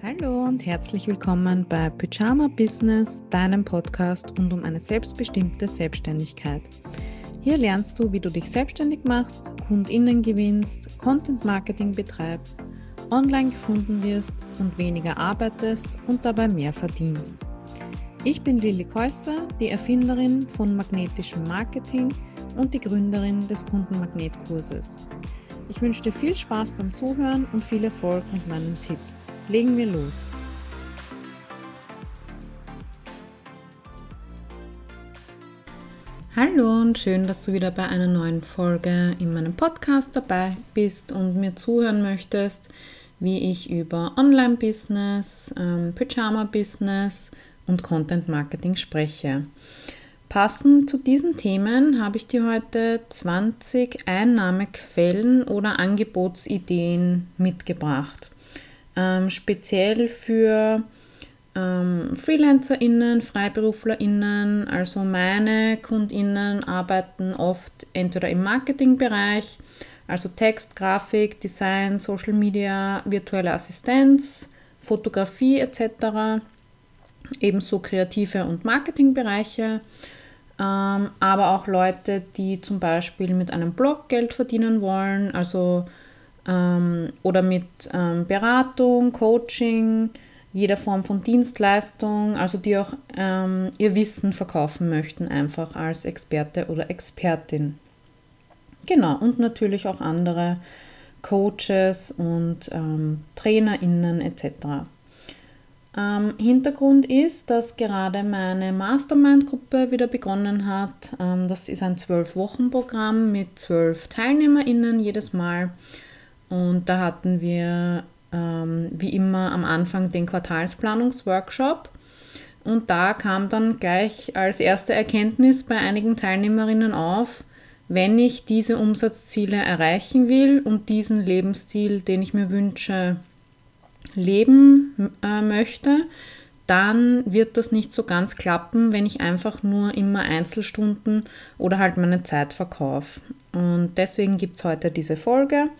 Hallo und herzlich willkommen bei Pyjama Business, deinem Podcast rund um eine selbstbestimmte Selbstständigkeit. Hier lernst du, wie du dich selbstständig machst, KundInnen gewinnst, Content Marketing betreibst, online gefunden wirst und weniger arbeitest und dabei mehr verdienst. Ich bin Lilly Käusser, die Erfinderin von magnetischem Marketing und die Gründerin des Kundenmagnetkurses. Ich wünsche dir viel Spaß beim Zuhören und viel Erfolg mit meinen Tipps. Legen wir los. Hallo und schön, dass du wieder bei einer neuen Folge in meinem Podcast dabei bist und mir zuhören möchtest, wie ich über Online-Business, ähm, Pyjama-Business und Content-Marketing spreche. Passend zu diesen Themen habe ich dir heute 20 Einnahmequellen oder Angebotsideen mitgebracht. Ähm, speziell für ähm, FreelancerInnen, FreiberuflerInnen, also meine KundInnen arbeiten oft entweder im Marketingbereich, also Text, Grafik, Design, Social Media, virtuelle Assistenz, Fotografie etc., ebenso kreative und Marketingbereiche. Ähm, aber auch Leute, die zum Beispiel mit einem Blog Geld verdienen wollen, also ähm, oder mit ähm, Beratung, Coaching, jeder Form von Dienstleistung, also die auch ähm, ihr Wissen verkaufen möchten, einfach als Experte oder Expertin. Genau, und natürlich auch andere Coaches und ähm, TrainerInnen etc. Ähm, Hintergrund ist, dass gerade meine Mastermind-Gruppe wieder begonnen hat. Ähm, das ist ein Zwölf-Wochen-Programm mit zwölf TeilnehmerInnen jedes Mal. Und da hatten wir ähm, wie immer am Anfang den Quartalsplanungsworkshop. Und da kam dann gleich als erste Erkenntnis bei einigen Teilnehmerinnen auf, wenn ich diese Umsatzziele erreichen will und diesen Lebensstil, den ich mir wünsche, leben äh, möchte, dann wird das nicht so ganz klappen, wenn ich einfach nur immer Einzelstunden oder halt meine Zeit verkaufe. Und deswegen gibt es heute diese Folge,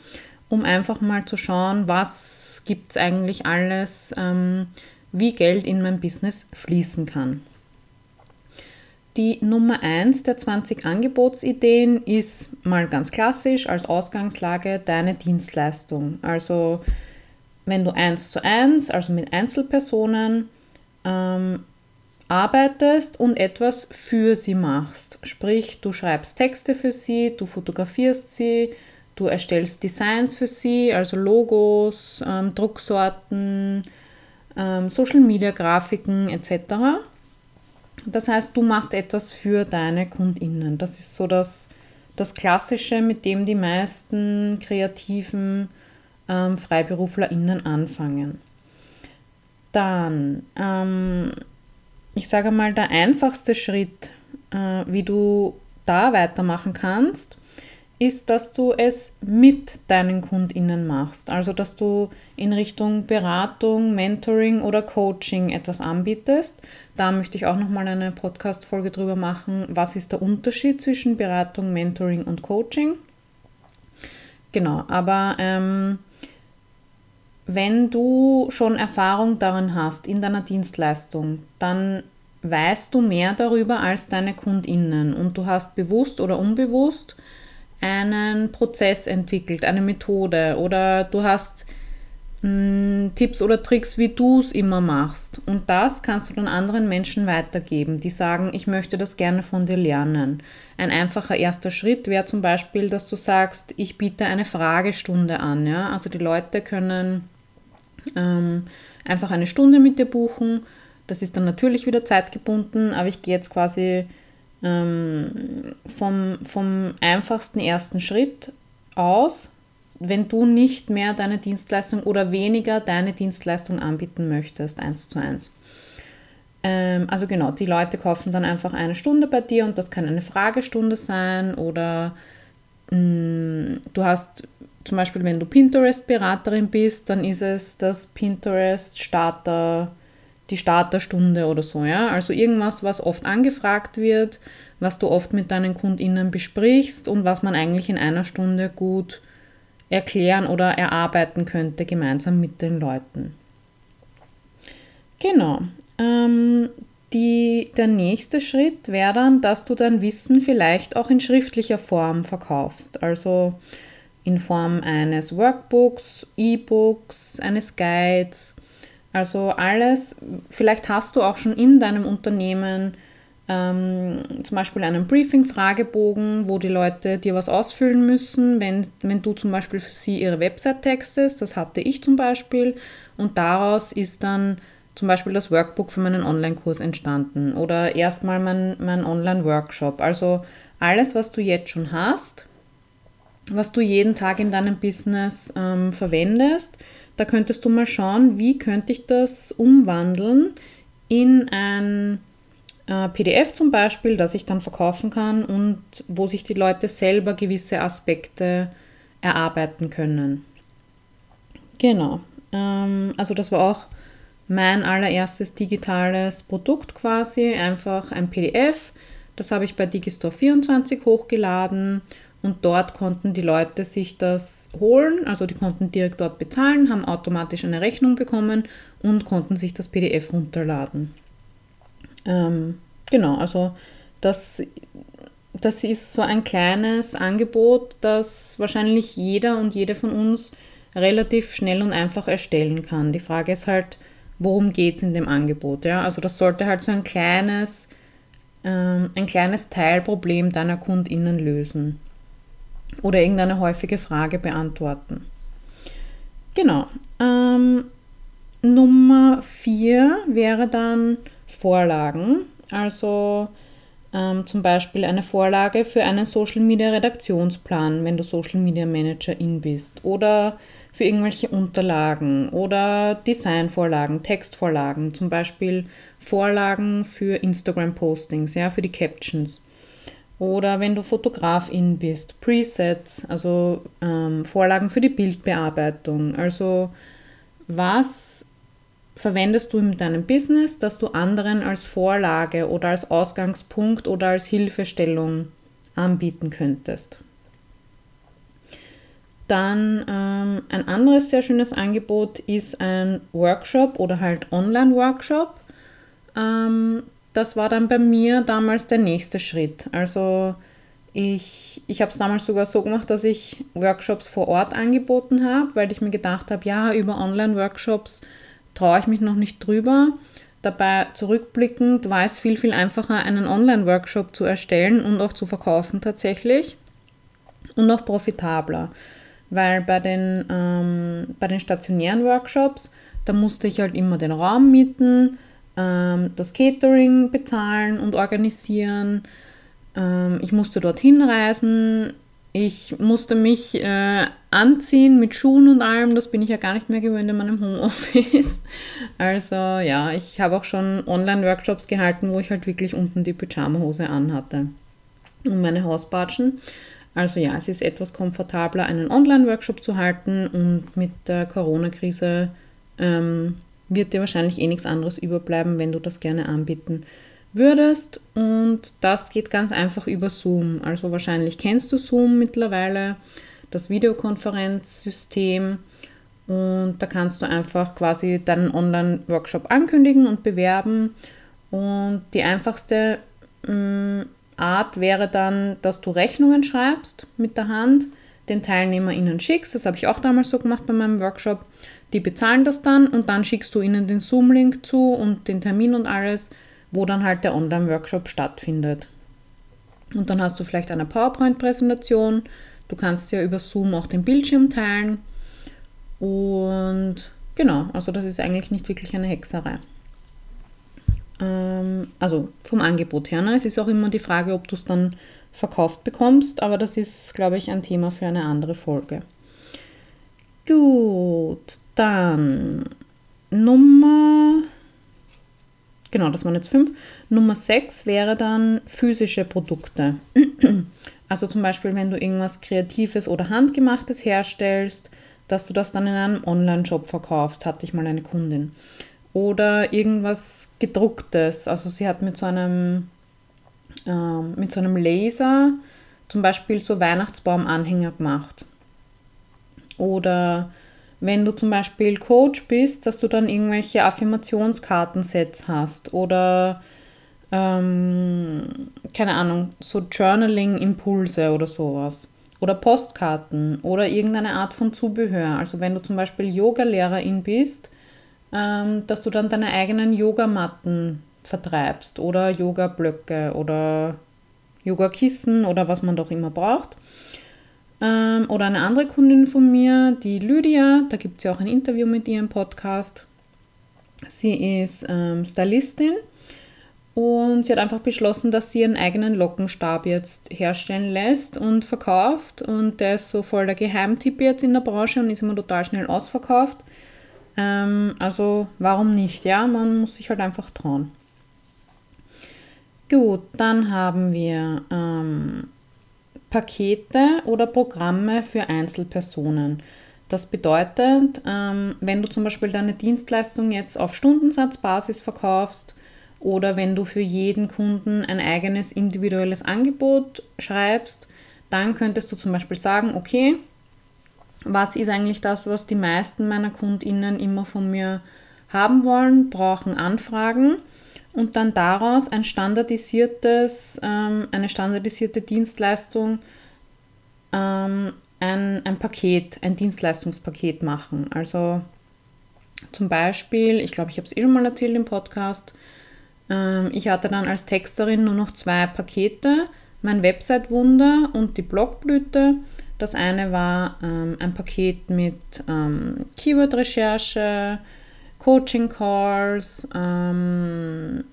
um einfach mal zu schauen, was gibt es eigentlich alles, ähm, wie Geld in mein Business fließen kann. Die Nummer 1 der 20 Angebotsideen ist mal ganz klassisch als Ausgangslage deine Dienstleistung. Also wenn du eins zu eins, also mit Einzelpersonen, ähm, arbeitest und etwas für sie machst. Sprich, du schreibst Texte für sie, du fotografierst sie, du erstellst Designs für sie, also Logos, ähm, Drucksorten, ähm, Social-Media-Grafiken etc. Das heißt, du machst etwas für deine Kundinnen. Das ist so das, das Klassische, mit dem die meisten kreativen ähm, FreiberuflerInnen anfangen. Dann, ähm, ich sage mal, der einfachste Schritt, äh, wie du da weitermachen kannst, ist, dass du es mit deinen KundInnen machst. Also, dass du in Richtung Beratung, Mentoring oder Coaching etwas anbietest. Da möchte ich auch nochmal eine Podcast-Folge drüber machen. Was ist der Unterschied zwischen Beratung, Mentoring und Coaching? Genau, aber ähm, wenn du schon Erfahrung darin hast in deiner Dienstleistung, dann weißt du mehr darüber als deine Kundinnen und du hast bewusst oder unbewusst einen Prozess entwickelt, eine Methode oder du hast mh, hm, Tipps oder Tricks, wie du es immer machst. Und das kannst du dann anderen Menschen weitergeben, die sagen, ich möchte das gerne von dir lernen. Ein einfacher erster Schritt wäre zum Beispiel, dass du sagst, ich biete eine Fragestunde an. Ja? Also die Leute können ähm, einfach eine Stunde mit dir buchen. Das ist dann natürlich wieder zeitgebunden, aber ich gehe jetzt quasi ähm, vom, vom einfachsten ersten Schritt aus, wenn du nicht mehr deine Dienstleistung oder weniger deine Dienstleistung anbieten möchtest, eins zu eins. Ähm, also genau, die Leute kaufen dann einfach eine Stunde bei dir und das kann eine Fragestunde sein oder mh, mm, du hast zum Beispiel, wenn du Pinterest-Beraterin bist, dann ist es das Pinterest-Starter, die Starterstunde oder so, ja. Also irgendwas, was oft angefragt wird, was du oft mit deinen KundInnen besprichst und was man eigentlich in einer Stunde gut erklären oder erarbeiten könnte, gemeinsam mit den Leuten. Genau. Ähm, die, der nächste Schritt wäre dann, dass du dein Wissen vielleicht auch in schriftlicher Form verkaufst. Also in Form eines Workbooks, E-Books, eines Guides. Also alles, vielleicht hast du auch schon in deinem Unternehmen ähm, zum Beispiel einen Briefing-Fragebogen, wo die Leute dir was ausfüllen müssen, wenn, wenn du zum Beispiel für sie ihre Website textest. Das hatte ich zum Beispiel. Und daraus ist dann zum Beispiel das Workbook für meinen Online-Kurs entstanden oder erstmal mein, mein Online-Workshop. Also alles, was du jetzt schon hast, was du jeden Tag in deinem Business ähm, verwendest, da könntest du mal schauen, wie könnte ich das umwandeln in ein äh, PDF zum Beispiel, das ich dann verkaufen kann und wo sich die Leute selber gewisse Aspekte erarbeiten können. Genau. Ähm, also das war auch mein allererstes digitales Produkt quasi, einfach ein PDF. Das habe ich bei Digistore24 hochgeladen und dort konnten die Leute sich das holen, also die konnten direkt dort bezahlen, haben automatisch eine Rechnung bekommen und konnten sich das PDF runterladen. Ähm, genau, also das, das ist so ein kleines Angebot, das wahrscheinlich jeder und jede von uns relativ schnell und einfach erstellen kann. Die Frage ist halt, worum geht es in dem Angebot. Ja? Also das sollte halt so ein kleines, ähm, ein kleines Teilproblem deiner KundInnen lösen oder irgendeine häufige Frage beantworten. Genau. Ähm, Nummer vier wäre dann Vorlagen. Also ähm, zum Beispiel eine Vorlage für einen Social Media Redaktionsplan, wenn du Social Media Managerin bist. Oder für irgendwelche Unterlagen oder Designvorlagen, Textvorlagen, zum Beispiel Vorlagen für Instagram-Postings, ja, für die Captions. Oder wenn du Fotografin bist, Presets, also ähm, Vorlagen für die Bildbearbeitung. Also was verwendest du in deinem Business, dass du anderen als Vorlage oder als Ausgangspunkt oder als Hilfestellung anbieten könntest. Dann ähm, ein anderes sehr schönes Angebot ist ein Workshop oder halt Online-Workshop. Ähm, das war dann bei mir damals der nächste Schritt. Also ich, ich habe es damals sogar so gemacht, dass ich Workshops vor Ort angeboten habe, weil ich mir gedacht habe, ja, über Online-Workshops traue ich mich noch nicht drüber. Dabei zurückblickend war es viel, viel einfacher, einen Online-Workshop zu erstellen und auch zu verkaufen tatsächlich und auch profitabler weil bei den, ähm, bei den stationären Workshops, da musste ich halt immer den Raum mieten, ähm, das Catering bezahlen und organisieren. Ähm, ich musste dorthin reisen. Ich musste mich äh, anziehen mit Schuhen und allem. Das bin ich ja gar nicht mehr gewöhnt in meinem Homeoffice. Also ja, ich habe auch schon Online-Workshops gehalten, wo ich halt wirklich unten die Pyjama-Hose anhatte und meine Hausbatschen. Also ja, es ist etwas komfortabler, einen Online-Workshop zu halten und mit der Corona-Krise ähm, wird dir wahrscheinlich eh nichts anderes überbleiben, wenn du das gerne anbieten würdest. Und das geht ganz einfach über Zoom. Also wahrscheinlich kennst du Zoom mittlerweile, das Videokonferenzsystem. Und da kannst du einfach quasi deinen Online-Workshop ankündigen und bewerben. Und die einfachste mh, mm, Art wäre dann, dass du Rechnungen schreibst mit der Hand, den TeilnehmerInnen schickst. Das habe ich auch damals so gemacht bei meinem Workshop. Die bezahlen das dann und dann schickst du ihnen den Zoom-Link zu und den Termin und alles, wo dann halt der Online-Workshop stattfindet. Und dann hast du vielleicht eine PowerPoint-Präsentation. Du kannst ja über Zoom auch den Bildschirm teilen. Und genau, also das ist eigentlich nicht wirklich eine Hexerei. Ähm, also vom Angebot her. Ne? Es ist auch immer die Frage, ob du es dann verkauft bekommst, aber das ist, glaube ich, ein Thema für eine andere Folge. Gut, dann Nummer, genau, das waren jetzt fünf. Nummer sechs wäre dann physische Produkte. Also zum Beispiel, wenn du irgendwas Kreatives oder Handgemachtes herstellst, dass du das dann in einem Online-Shop verkaufst, hatte ich mal eine Kundin oder irgendwas gedrucktes. Also sie hat mit so einem, äh, mit so einem Laser zum Beispiel so Weihnachtsbaumanhänger gemacht. Oder wenn du zum Beispiel Coach bist, dass du dann irgendwelche Affirmationskartensets hast oder ähm, keine Ahnung, so Journaling-Impulse oder sowas. Oder Postkarten oder irgendeine Art von Zubehör. Also wenn du zum Beispiel Yoga-Lehrerin bist, ähm, dass du dann deine eigenen Yogamatten vertreibst oder Yoga-Blöcke oder Yoga-Kissen oder was man doch immer braucht. Ähm, oder eine andere Kundin von mir, die Lydia, da gibt es ja auch ein Interview mit ihr im Podcast. Sie ist ähm, Stylistin und sie hat einfach beschlossen, dass sie ihren eigenen Lockenstab jetzt herstellen lässt und verkauft. Und der ist so voll der Geheimtipp jetzt in der Branche und ist immer total schnell ausverkauft. Ähm, also warum nicht? Ja, man muss sich halt einfach trauen. Gut, dann haben wir ähm, Pakete oder Programme für Einzelpersonen. Das bedeutet, ähm, wenn du zum Beispiel deine Dienstleistung jetzt auf Stundensatzbasis verkaufst oder wenn du für jeden Kunden ein eigenes individuelles Angebot schreibst, dann könntest du zum Beispiel sagen, okay, was ist eigentlich das, was die meisten meiner Kundinnen immer von mir haben wollen, brauchen Anfragen und dann daraus ein standardisiertes, ähm, eine standardisierte Dienstleistung, ähm, ein, ein Paket, ein Dienstleistungspaket machen. Also zum Beispiel, ich glaube, ich habe es eh schon mal erzählt im Podcast, ähm, ich hatte dann als Texterin nur noch zwei Pakete, mein Website-Wunder und die Blogblüte. Das eine war ähm, ein Paket mit ähm, Keyword-Recherche, Coaching-Calls, ähm,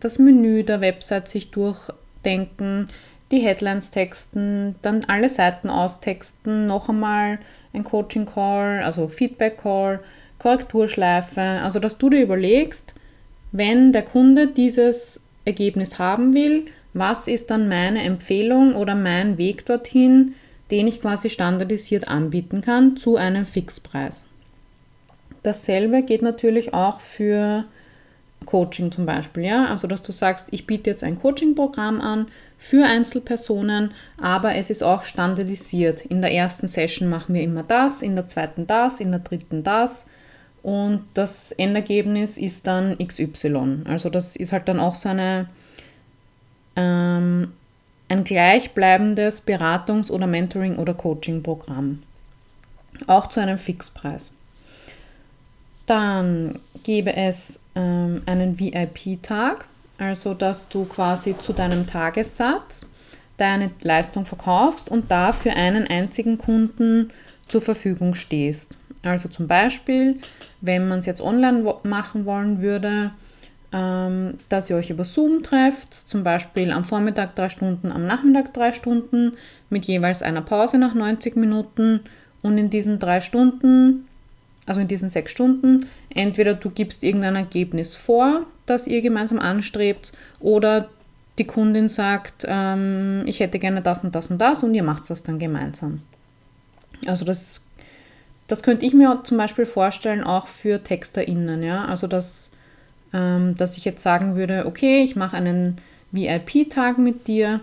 das Menü der Website sich durchdenken, die Headlines texten, dann alle Seiten austexten, noch einmal ein Coaching-Call, also Feedback-Call, Korrekturschleife. Also, dass du dir überlegst, wenn der Kunde dieses Ergebnis haben will, was ist dann meine Empfehlung oder mein Weg dorthin, den ich quasi standardisiert anbieten kann zu einem Fixpreis. Dasselbe geht natürlich auch für Coaching zum Beispiel, ja, also dass du sagst, ich biete jetzt ein Coaching-Programm an für Einzelpersonen, aber es ist auch standardisiert. In der ersten Session machen wir immer das, in der zweiten das, in der dritten das und das Endergebnis ist dann XY. Also das ist halt dann auch so eine, ähm, ein gleichbleibendes Beratungs- oder Mentoring- oder Coaching-Programm. Auch zu einem Fixpreis. Dann gäbe es ähm, einen VIP-Tag, also dass du quasi zu deinem Tagessatz deine Leistung verkaufst und dafür einen einzigen Kunden zur Verfügung stehst. Also zum Beispiel, wenn man es jetzt online machen wollen würde, ähm, dass ihr euch über Zoom trefft, zum Beispiel am Vormittag drei Stunden, am Nachmittag drei Stunden, mit jeweils einer Pause nach 90 Minuten und in diesen drei Stunden also in diesen sechs Stunden, entweder du gibst irgendein Ergebnis vor, das ihr gemeinsam anstrebt, oder die Kundin sagt, ähm, ich hätte gerne das und das und das und ihr macht das dann gemeinsam. Also das, das könnte ich mir zum Beispiel vorstellen, auch für TexterInnen, ja. Also dass, ähm, dass ich jetzt sagen würde, okay, ich mache einen VIP-Tag mit dir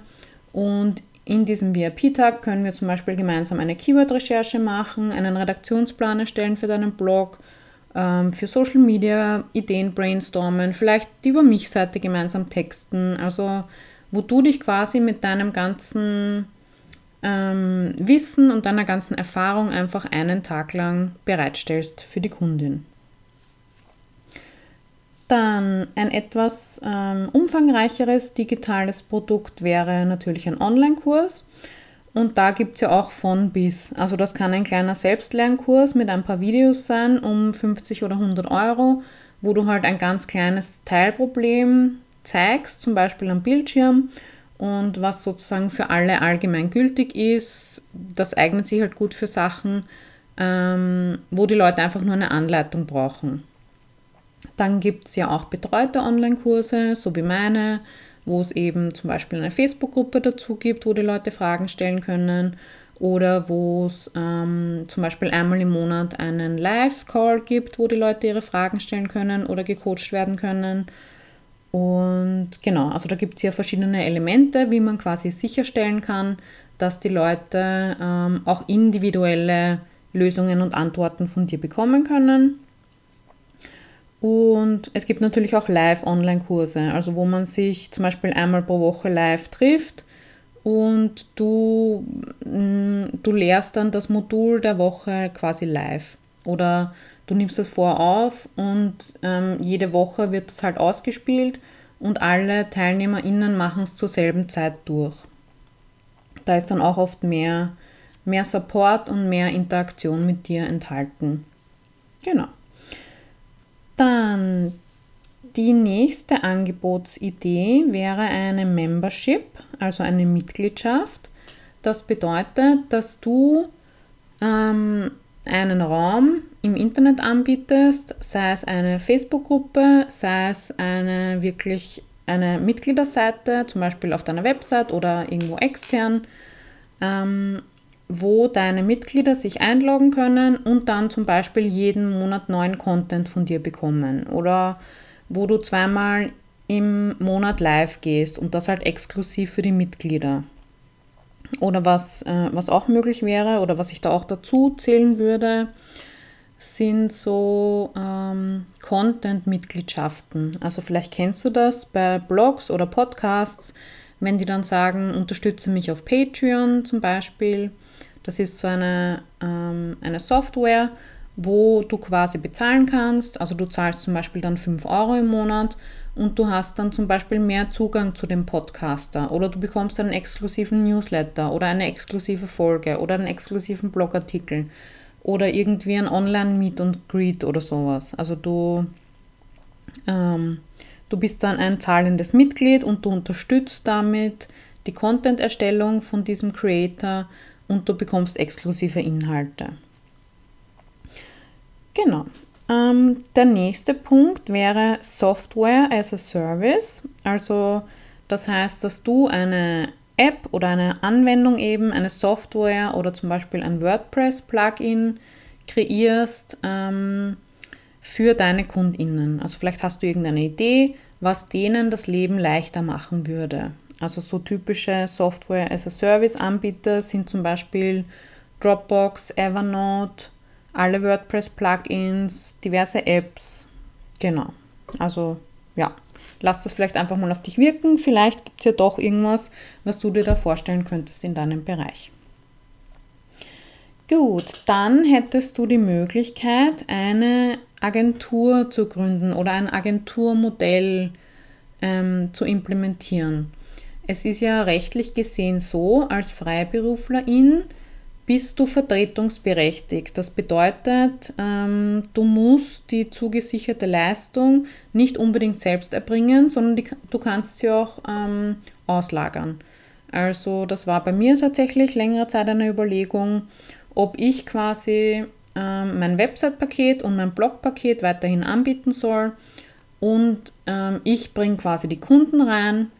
und in diesem VIP-Tag können wir zum Beispiel gemeinsam eine Keyword-Recherche machen, einen Redaktionsplan erstellen für deinen Blog, ähm, für Social Media, Ideen brainstormen, vielleicht die über mich Seite gemeinsam texten. Also wo du dich quasi mit deinem ganzen ähm, Wissen und deiner ganzen Erfahrung einfach einen Tag lang bereitstellst für die Kundin. Dann ein etwas ähm, umfangreicheres digitales Produkt wäre natürlich ein Online-Kurs. Und da gibt es ja auch von bis. Also das kann ein kleiner Selbstlernkurs mit ein paar Videos sein um 50 oder 100 Euro, wo du halt ein ganz kleines Teilproblem zeigst, zum Beispiel am Bildschirm. Und was sozusagen für alle allgemein gültig ist, das eignet sich halt gut für Sachen, ähm, wo die Leute einfach nur eine Anleitung brauchen. Dann gibt es ja auch betreute Online-Kurse, so wie meine, wo es eben zum Beispiel eine Facebook-Gruppe dazu gibt, wo die Leute Fragen stellen können oder wo es ähm, zum Beispiel einmal im Monat einen Live-Call gibt, wo die Leute ihre Fragen stellen können oder gecoacht werden können. Und genau, also da gibt es ja verschiedene Elemente, wie man quasi sicherstellen kann, dass die Leute ähm, auch individuelle Lösungen und Antworten von dir bekommen können. Und es gibt natürlich auch Live-Online-Kurse, also wo man sich zum Beispiel einmal pro Woche live trifft und du, mm, du lehrst dann das Modul der Woche quasi live. Oder du nimmst es vor auf und ähm, jede Woche wird das halt ausgespielt und alle TeilnehmerInnen machen es zur selben Zeit durch. Da ist dann auch oft mehr, mehr Support und mehr Interaktion mit dir enthalten. Genau. Dann die nächste Angebotsidee wäre eine Membership, also eine Mitgliedschaft. Das bedeutet, dass du ähm, einen Raum im Internet anbietest, sei es eine Facebook-Gruppe, sei es eine wirklich eine Mitgliederseite, zum Beispiel auf deiner Website oder irgendwo extern, ähm, wo deine Mitglieder sich einloggen können und dann zum Beispiel jeden Monat neuen Content von dir bekommen oder wo du zweimal im Monat live gehst und das halt exklusiv für die Mitglieder. Oder was, äh, was auch möglich wäre oder was ich da auch dazu zählen würde, sind so ähm, Content-Mitgliedschaften. Also vielleicht kennst du das bei Blogs oder Podcasts, wenn die dann sagen, unterstütze mich auf Patreon zum Beispiel. Das ist so eine, ähm, eine Software, wo du quasi bezahlen kannst. Also du zahlst zum Beispiel dann 5 Euro im Monat und du hast dann zum Beispiel mehr Zugang zu dem Podcaster oder du bekommst einen exklusiven Newsletter oder eine exklusive Folge oder einen exklusiven Blogartikel oder irgendwie ein Online-Meet und Greet oder sowas. Also du, ähm, du bist dann ein zahlendes Mitglied und du unterstützt damit die Content-Erstellung von diesem Creator und du bekommst exklusive Inhalte. Genau. Ähm, der nächste Punkt wäre Software as a Service. Also das heißt, dass du eine App oder eine Anwendung eben, eine Software oder zum Beispiel ein WordPress-Plugin kreierst ähm, für deine KundInnen. Also vielleicht hast du irgendeine Idee, was denen das Leben leichter machen würde. Also so typische Software as a Service Anbieter sind zum Beispiel Dropbox, Evernote, alle WordPress-Plugins, diverse Apps. Genau. Also ja, lass das vielleicht einfach mal auf dich wirken. Vielleicht gibt es ja doch irgendwas, was du dir da vorstellen könntest in deinem Bereich. Gut, dann hättest du die Möglichkeit, eine Agentur zu gründen oder ein Agenturmodell ähm, zu implementieren. Es ist ja rechtlich gesehen so, als Freiberuflerin bist du vertretungsberechtigt. Das bedeutet, ähm, du musst die zugesicherte Leistung nicht unbedingt selbst erbringen, sondern die, du kannst sie auch ähm, auslagern. Also das war bei mir tatsächlich längere Zeit eine Überlegung, ob ich quasi ähm, mein Website-Paket und mein Blog-Paket weiterhin anbieten soll und ähm, ich bringe quasi die Kunden rein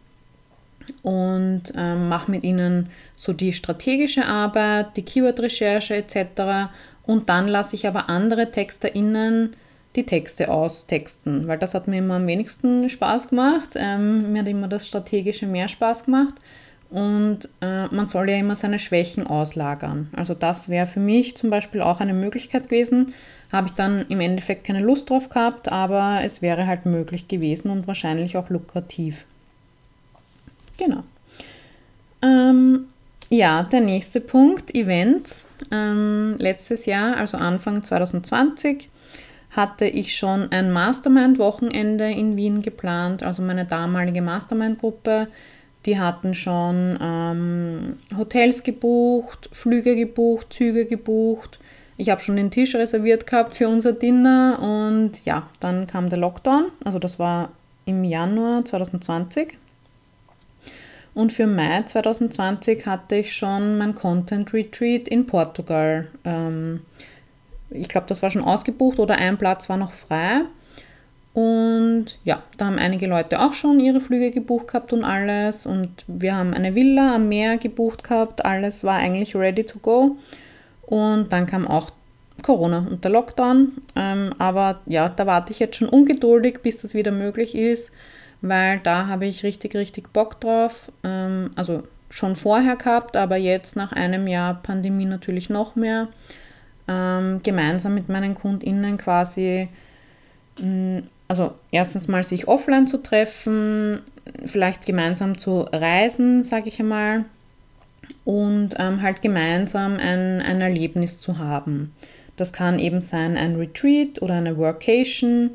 und ähm, mache mit ihnen so die strategische Arbeit, die Keyword-Recherche etc. Und dann lasse ich aber andere TexterInnen die Texte austexten, weil das hat mir immer am wenigsten Spaß gemacht. Ähm, mir hat immer das Strategische mehr Spaß gemacht. Und äh, man soll ja immer seine Schwächen auslagern. Also das wäre für mich zum Beispiel auch eine Möglichkeit gewesen. Habe ich dann im Endeffekt keine Lust drauf gehabt, aber es wäre halt möglich gewesen und wahrscheinlich auch lukrativ. Genau. Ähm, ja, der nächste Punkt, Events. Ähm, letztes Jahr, also Anfang 2020, hatte ich schon ein Mastermind-Wochenende in Wien geplant. Also meine damalige Mastermind-Gruppe, die hatten schon ähm, Hotels gebucht, Flüge gebucht, Züge gebucht. Ich habe schon den Tisch reserviert gehabt für unser Dinner und ja, dann kam der Lockdown. Also das war im Januar 2020. Und für Mai 2020 hatte ich schon mein Content Retreat in Portugal. Ähm, ich glaube, das war schon ausgebucht oder ein Platz war noch frei. Und ja, da haben einige Leute auch schon ihre Flüge gebucht gehabt und alles. Und wir haben eine Villa am Meer gebucht gehabt. Alles war eigentlich ready to go. Und dann kam auch Corona und der Lockdown. Ähm, aber ja, da warte ich jetzt schon ungeduldig, bis das wieder möglich ist weil da habe ich richtig, richtig Bock drauf. Ähm, also schon vorher gehabt, aber jetzt nach einem Jahr Pandemie natürlich noch mehr. ähm, gemeinsam mit meinen KundInnen quasi, mh, mm, also erstens mal sich offline zu treffen, vielleicht gemeinsam zu reisen, sage ich einmal, und ähm, halt gemeinsam ein, ein Erlebnis zu haben. Das kann eben sein ein Retreat oder eine Workation,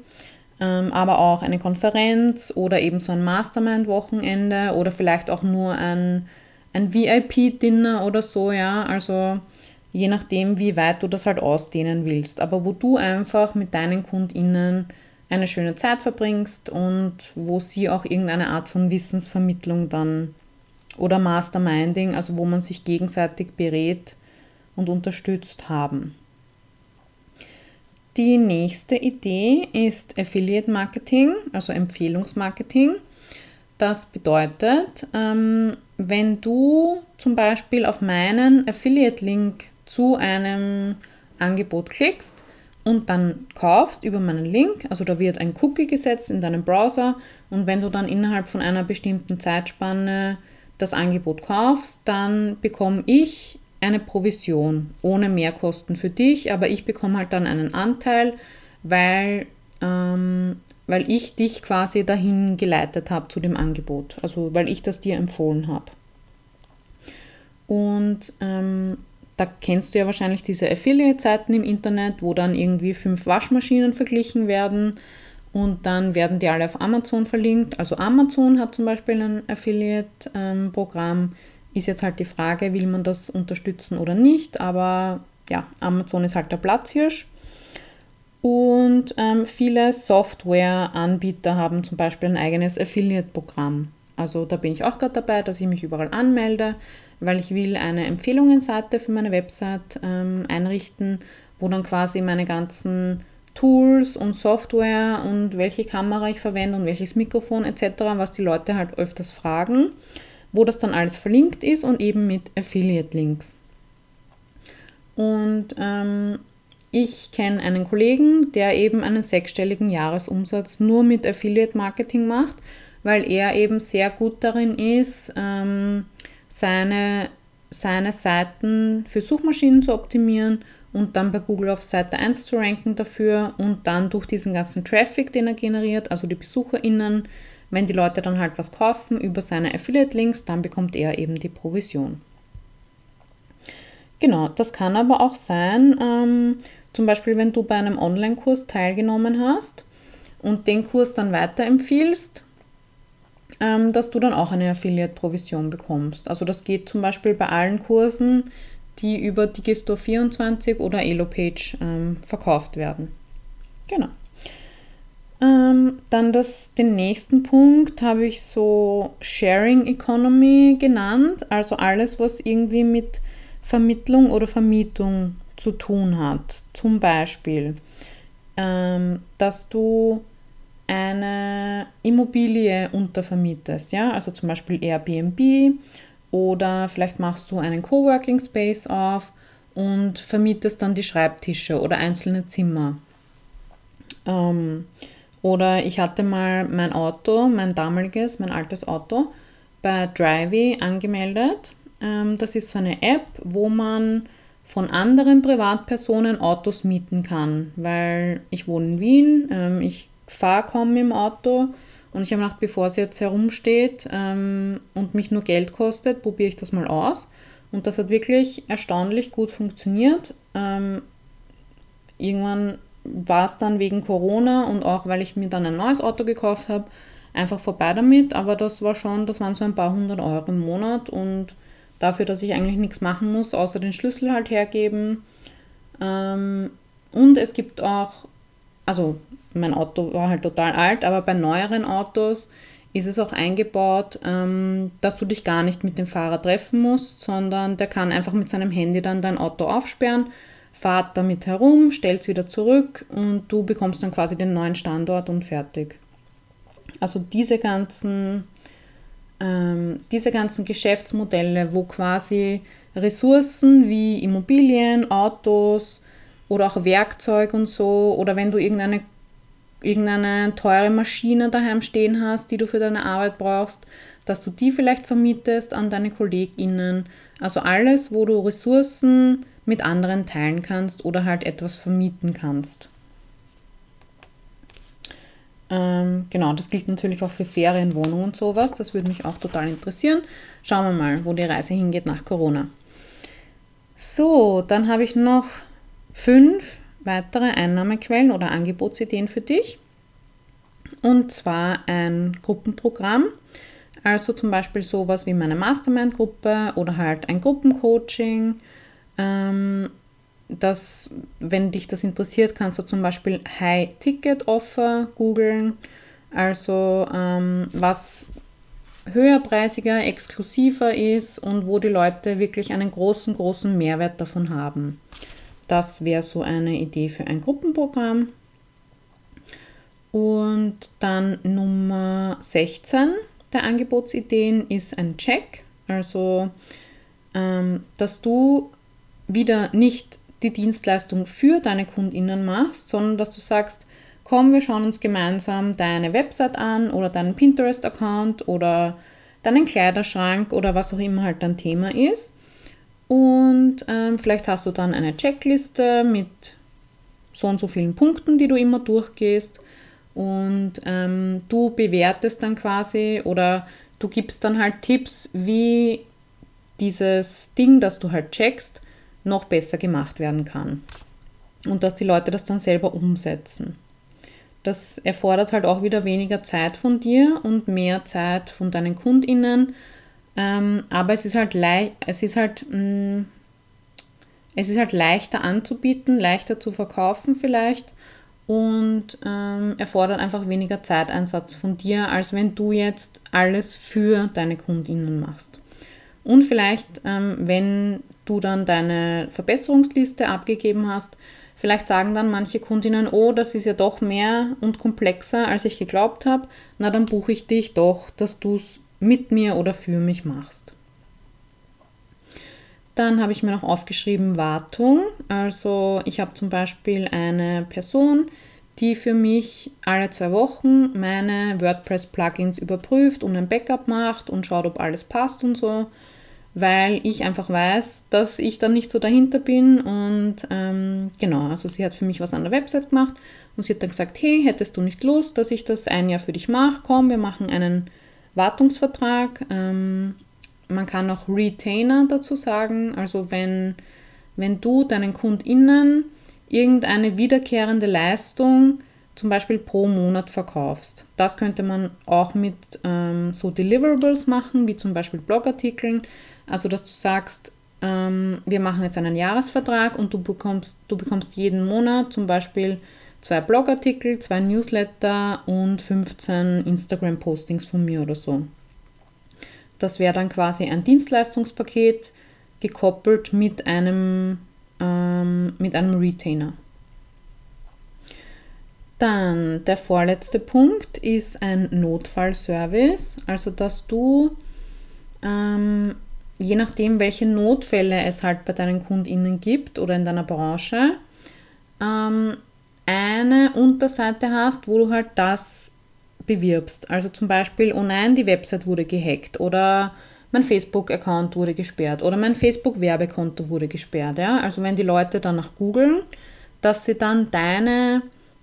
aber auch eine Konferenz oder eben so ein Mastermind-Wochenende oder vielleicht auch nur ein, ein VIP-Dinner oder so, ja. Also je nachdem, wie weit du das halt ausdehnen willst. Aber wo du einfach mit deinen KundInnen eine schöne Zeit verbringst und wo sie auch irgendeine Art von Wissensvermittlung dann oder Masterminding, also wo man sich gegenseitig berät und unterstützt haben. Die nächste Idee ist Affiliate Marketing, also Empfehlungsmarketing. Das bedeutet, ähm, wenn du zum Beispiel auf meinen Affiliate-Link zu einem Angebot klickst und dann kaufst über meinen Link, also da wird ein Cookie gesetzt in deinem Browser und wenn du dann innerhalb von einer bestimmten Zeitspanne das Angebot kaufst, dann bekomme ich eine Provision ohne Mehrkosten für dich, aber ich bekomme halt dann einen Anteil, weil, ähm, weil ich dich quasi dahin geleitet habe zu dem Angebot, also weil ich das dir empfohlen habe. Und ähm, da kennst du ja wahrscheinlich diese Affiliate-Seiten im Internet, wo dann irgendwie fünf Waschmaschinen verglichen werden und dann werden die alle auf Amazon verlinkt. Also Amazon hat zum Beispiel ein Affiliate-Programm. Ähm, ist jetzt halt die Frage, will man das unterstützen oder nicht, aber ja, Amazon ist halt der Platzhirsch. Und ähm, viele Software-Anbieter haben zum Beispiel ein eigenes Affiliate-Programm. Also da bin ich auch gerade dabei, dass ich mich überall anmelde, weil ich will eine Empfehlungsseite für meine Website ähm, einrichten, wo dann quasi meine ganzen Tools und Software und welche Kamera ich verwende und welches Mikrofon etc., was die Leute halt öfters fragen, wo das dann alles verlinkt ist und eben mit Affiliate-Links. Und ähm, ich kenne einen Kollegen, der eben einen sechsstelligen Jahresumsatz nur mit Affiliate-Marketing macht, weil er eben sehr gut darin ist, ähm, seine, seine Seiten für Suchmaschinen zu optimieren und dann bei Google auf Seite 1 zu ranken dafür und dann durch diesen ganzen Traffic, den er generiert, also die BesucherInnen, wenn die Leute dann halt was kaufen über seine Affiliate-Links, dann bekommt er eben die Provision. Genau, das kann aber auch sein, ähm, zum Beispiel wenn du bei einem Online-Kurs teilgenommen hast und den Kurs dann weiterempfiehlst, ähm, dass du dann auch eine Affiliate-Provision bekommst. Also das geht zum Beispiel bei allen Kursen, die über Digistore24 oder Elopage ähm, verkauft werden. Genau. Ähm, dann das, den nächsten Punkt habe ich so Sharing Economy genannt, also alles, was irgendwie mit Vermittlung oder Vermietung zu tun hat. Zum Beispiel, ähm, dass du eine Immobilie untervermietest, ja, also zum Beispiel Airbnb oder vielleicht machst du einen Coworking Space auf und vermietest dann die Schreibtische oder einzelne Zimmer. Ähm, oder ich hatte mal mein Auto, mein damaliges, mein altes Auto, bei Drivey angemeldet. Ähm, das ist so eine App, wo man von anderen Privatpersonen Autos mieten kann, weil ich wohne in Wien, ähm, ich fahre kaum mit dem Auto und ich habe gedacht, bevor es jetzt herumsteht ähm, und mich nur Geld kostet, probiere ich das mal aus. Und das hat wirklich erstaunlich gut funktioniert. Irgendwann war es dann wegen Corona und auch weil ich mir dann ein neues Auto gekauft habe, einfach vorbei damit. Aber das war schon, das waren so ein paar hundert Euro im Monat und dafür, dass ich eigentlich nichts machen muss, außer den Schlüssel halt hergeben. Ähm, und es gibt auch, also mein Auto war halt total alt, aber bei neueren Autos ist es auch eingebaut, ähm, dass du dich gar nicht mit dem Fahrer treffen musst, sondern der kann einfach mit seinem Handy dann dein Auto aufsperren fahrt damit herum, stellt es wieder zurück und du bekommst dann quasi den neuen Standort und fertig. Also diese ganzen, ähm, diese ganzen Geschäftsmodelle, wo quasi Ressourcen wie Immobilien, Autos oder auch Werkzeug und so, oder wenn du irgendeine, irgendeine teure Maschine daheim stehen hast, die du für deine Arbeit brauchst, dass du die vielleicht vermietest an deine KollegInnen. Also alles, wo du Ressourcen mit anderen teilen kannst oder halt etwas vermieten kannst. Ähm, genau, das gilt natürlich auch für Ferienwohnungen und sowas. Das würde mich auch total interessieren. Schauen wir mal, wo die Reise hingeht nach Corona. So, dann habe ich noch fünf weitere Einnahmequellen oder Angebotsideen für dich. Und zwar ein Gruppenprogramm. Also zum Beispiel sowas wie meine Mastermind-Gruppe oder halt ein Gruppencoaching. Ähm, das, wenn dich das interessiert, kannst du zum Beispiel High-Ticket-Offer googeln. Also ähm, was höherpreisiger, exklusiver ist und wo die Leute wirklich einen großen, großen Mehrwert davon haben. Das wäre so eine Idee für ein Gruppenprogramm. Und dann Nummer 16 der Angebotsideen ist ein Check. Also, ähm, dass du wieder nicht die Dienstleistung für deine KundInnen machst, sondern dass du sagst, komm, wir schauen uns gemeinsam deine Website an oder deinen Pinterest-Account oder deinen Kleiderschrank oder was auch immer halt dein Thema ist. Und ähm, vielleicht hast du dann eine Checkliste mit so und so vielen Punkten, die du immer durchgehst. Und ähm, du bewertest dann quasi oder du gibst dann halt Tipps, wie dieses Ding, das du halt checkst, noch besser gemacht werden kann. Und dass die Leute das dann selber umsetzen. Das erfordert halt auch wieder weniger Zeit von dir und mehr Zeit von deinen KundInnen. Ähm, aber es ist halt, es ist halt, mm, es ist halt leichter anzubieten, leichter zu verkaufen vielleicht und ähm, erfordert einfach weniger Zeiteinsatz von dir, als wenn du jetzt alles für deine KundInnen machst. Und vielleicht, ähm, wenn du dann deine Verbesserungsliste abgegeben hast, vielleicht sagen dann manche Kundinnen, oh, das ist ja doch mehr und komplexer, als ich geglaubt habe, na dann buche ich dich doch, dass du es mit mir oder für mich machst. Dann habe ich mir noch aufgeschrieben Wartung. Also ich habe zum Beispiel eine Person, die für mich alle zwei Wochen meine WordPress-Plugins überprüft und ein Backup macht und schaut, ob alles passt und so weil ich einfach weiß, dass ich dann nicht so dahinter bin. Und ähm, genau, also sie hat für mich was an der Website gemacht und sie hat dann gesagt, hey, hättest du nicht Lust, dass ich das ein Jahr für dich mache? Komm, wir machen einen Wartungsvertrag. Ähm, man kann auch Retainer dazu sagen, also wenn, wenn du deinen KundInnen irgendeine wiederkehrende Leistung zum Beispiel pro Monat verkaufst. Das könnte man auch mit ähm, so Deliverables machen, wie zum Beispiel Blogartikeln. Also, dass du sagst, ähm, wir machen jetzt einen Jahresvertrag und du bekommst, du bekommst jeden Monat zum Beispiel zwei Blogartikel, zwei Newsletter und 15 Instagram-Postings von mir oder so. Das wäre dann quasi ein Dienstleistungspaket gekoppelt mit einem, ähm, mit einem Retainer. Dann der vorletzte Punkt ist ein Notfallservice, also dass du ähm, je nachdem, welche Notfälle es halt bei deinen KundInnen gibt oder in deiner Branche, ähm, eine Unterseite hast, wo du halt das bewirbst. Also zum Beispiel, oh nein, die Website wurde gehackt oder mein Facebook-Account wurde gesperrt oder mein Facebook-Werbekonto wurde gesperrt. Ja? Also wenn die Leute danach googeln, dass sie dann deine,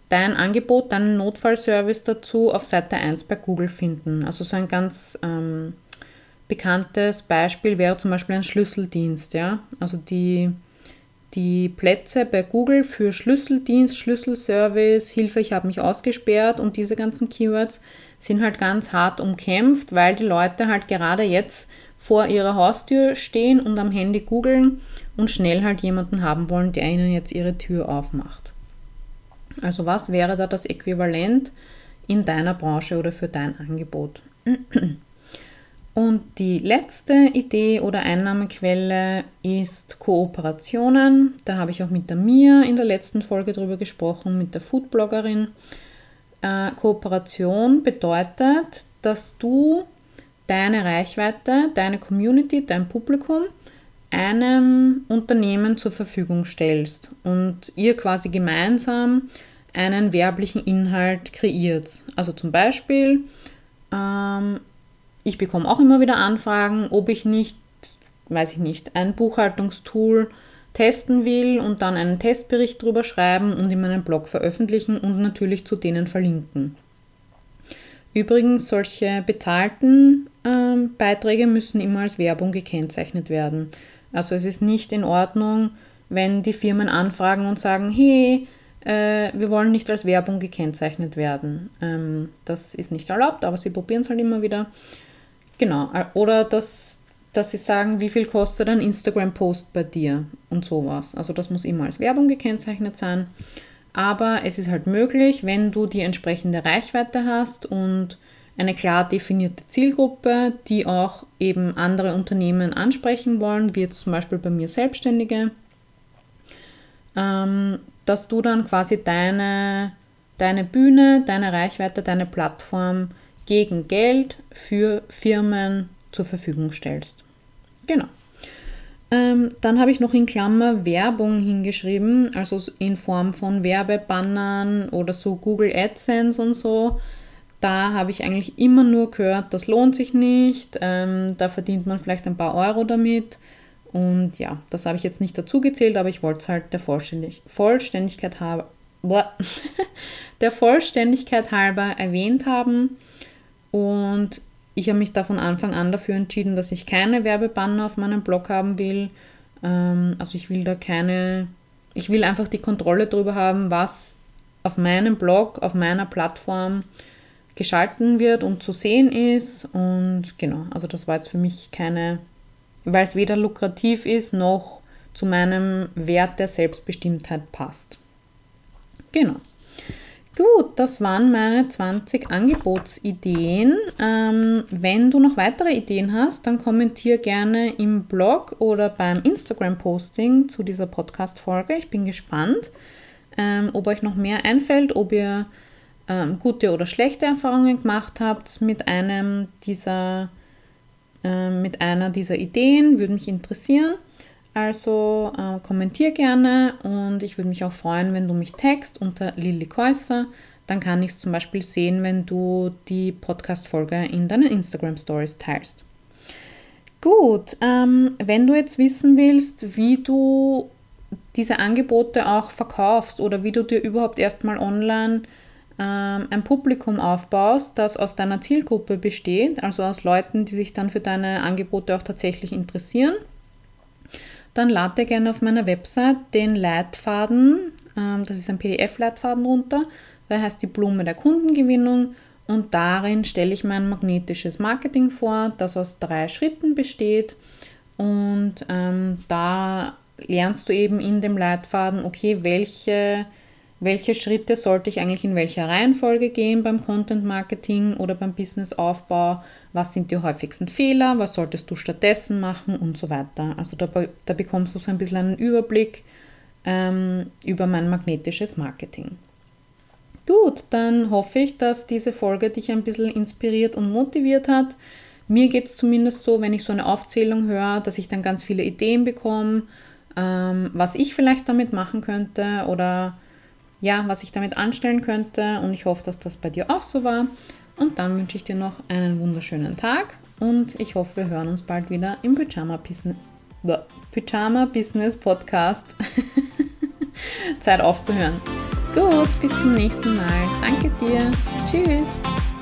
dein Angebot, deinen Notfallservice dazu auf Seite 1 bei Google finden. Also so ein ganz ähm, bekanntes Beispiel wäre zum Beispiel ein Schlüsseldienst. Ja? Also die, die Plätze bei Google für Schlüsseldienst, Schlüsselservice, Hilfe, ich habe mich ausgesperrt und diese ganzen Keywords sind halt ganz hart umkämpft, weil die Leute halt gerade jetzt vor ihrer Haustür stehen und am Handy googeln und schnell halt jemanden haben wollen, der ihnen jetzt ihre Tür aufmacht. Also was wäre da das Äquivalent in deiner Branche oder für dein Angebot? Und die letzte Idee oder Einnahmequelle ist Kooperationen. Da habe ich auch mit der Mia in der letzten Folge drüber gesprochen, mit der Foodbloggerin. Äh, Kooperation bedeutet, dass du deine Reichweite, deine Community, dein Publikum einem Unternehmen zur Verfügung stellst und ihr quasi gemeinsam einen werblichen Inhalt kreiert. Also zum Beispiel ähm, ich bekomme auch immer wieder Anfragen, ob ich nicht, weiß ich nicht, ein Buchhaltungstool testen will und dann einen Testbericht drüber schreiben und in meinem Blog veröffentlichen und natürlich zu denen verlinken. Übrigens, solche bezahlten ähm, Beiträge müssen immer als Werbung gekennzeichnet werden. Also es ist nicht in Ordnung, wenn die Firmen anfragen und sagen, hey, äh, wir wollen nicht als Werbung gekennzeichnet werden. Ähm, das ist nicht erlaubt, aber sie probieren es halt immer wieder. Genau. Oder dass, dass sie sagen, wie viel kostet ein Instagram-Post bei dir und sowas. Also das muss immer als Werbung gekennzeichnet sein. Aber es ist halt möglich, wenn du die entsprechende Reichweite hast und eine klar definierte Zielgruppe, die auch eben andere Unternehmen ansprechen wollen, wie jetzt zum Beispiel bei mir Selbstständige, ähm, dass du dann quasi deine, deine Bühne, deine Reichweite, deine Plattform gegen Geld für Firmen zur Verfügung stellst. Genau. Ähm, dann habe ich noch in Klammer Werbung hingeschrieben, also in Form von Werbebannern oder so Google AdSense und so. Da habe ich eigentlich immer nur gehört, das lohnt sich nicht, ähm, da verdient man vielleicht ein paar Euro damit. Und ja, das habe ich jetzt nicht dazu gezählt, aber ich wollte es halt der Vollständig Vollständigkeit der Vollständigkeit halber erwähnt haben. Und ich habe mich da von Anfang an dafür entschieden, dass ich keine Werbebanner auf meinem Blog haben will. Ähm, also ich will da keine, ich will einfach die Kontrolle darüber haben, was auf meinem Blog, auf meiner Plattform geschalten wird und zu sehen ist. Und genau, also das war jetzt für mich keine, weil es weder lukrativ ist noch zu meinem Wert der Selbstbestimmtheit passt. Genau. Gut, das waren meine 20 Angebotsideen. Ähm, wenn du noch weitere Ideen hast, dann kommentier gerne im Blog oder beim Instagram-Posting zu dieser Podcast-Folge. Ich bin gespannt, ähm, ob euch noch mehr einfällt, ob ihr ähm, gute oder schlechte Erfahrungen gemacht habt mit einem dieser, äh, mit einer dieser Ideen. Würde mich interessieren. Also äh, kommentier gerne und ich würde mich auch freuen, wenn du mich text unter Lilly Käuser. Dann kann ich es zum Beispiel sehen, wenn du die Podcast-Folge in deinen Instagram Stories teilst. Gut, ähm, wenn du jetzt wissen willst, wie du diese Angebote auch verkaufst oder wie du dir überhaupt erstmal online ähm, ein Publikum aufbaust, das aus deiner Zielgruppe besteht, also aus Leuten, die sich dann für deine Angebote auch tatsächlich interessieren, dann lad dir gerne auf meiner Website den Leitfaden, ähm, das ist ein PDF-Leitfaden runter, der heißt die Blume der Kundengewinnung. Und darin stelle ich mein magnetisches Marketing vor, das aus drei Schritten besteht. Und ähm, da lernst du eben in dem Leitfaden, okay, welche welche Schritte sollte ich eigentlich in welcher Reihenfolge gehen beim Content Marketing oder beim Businessaufbau, was sind die häufigsten Fehler, was solltest du stattdessen machen und so weiter. Also da, da bekommst du so ein bisschen einen Überblick ähm, über mein magnetisches Marketing. Gut, dann hoffe ich, dass diese Folge dich ein bisschen inspiriert und motiviert hat. Mir geht es zumindest so, wenn ich so eine Aufzählung höre, dass ich dann ganz viele Ideen bekomme, ähm, was ich vielleicht damit machen könnte oder ja, was ich damit anstellen könnte. Und ich hoffe, dass das bei dir auch so war. Und dann wünsche ich dir noch einen wunderschönen Tag und ich hoffe, wir hören uns bald wieder im Pyjama Business, Pyjama Business Podcast. Zeit aufzuhören. Gut, bis zum nächsten Mal. Danke dir. Tschüss.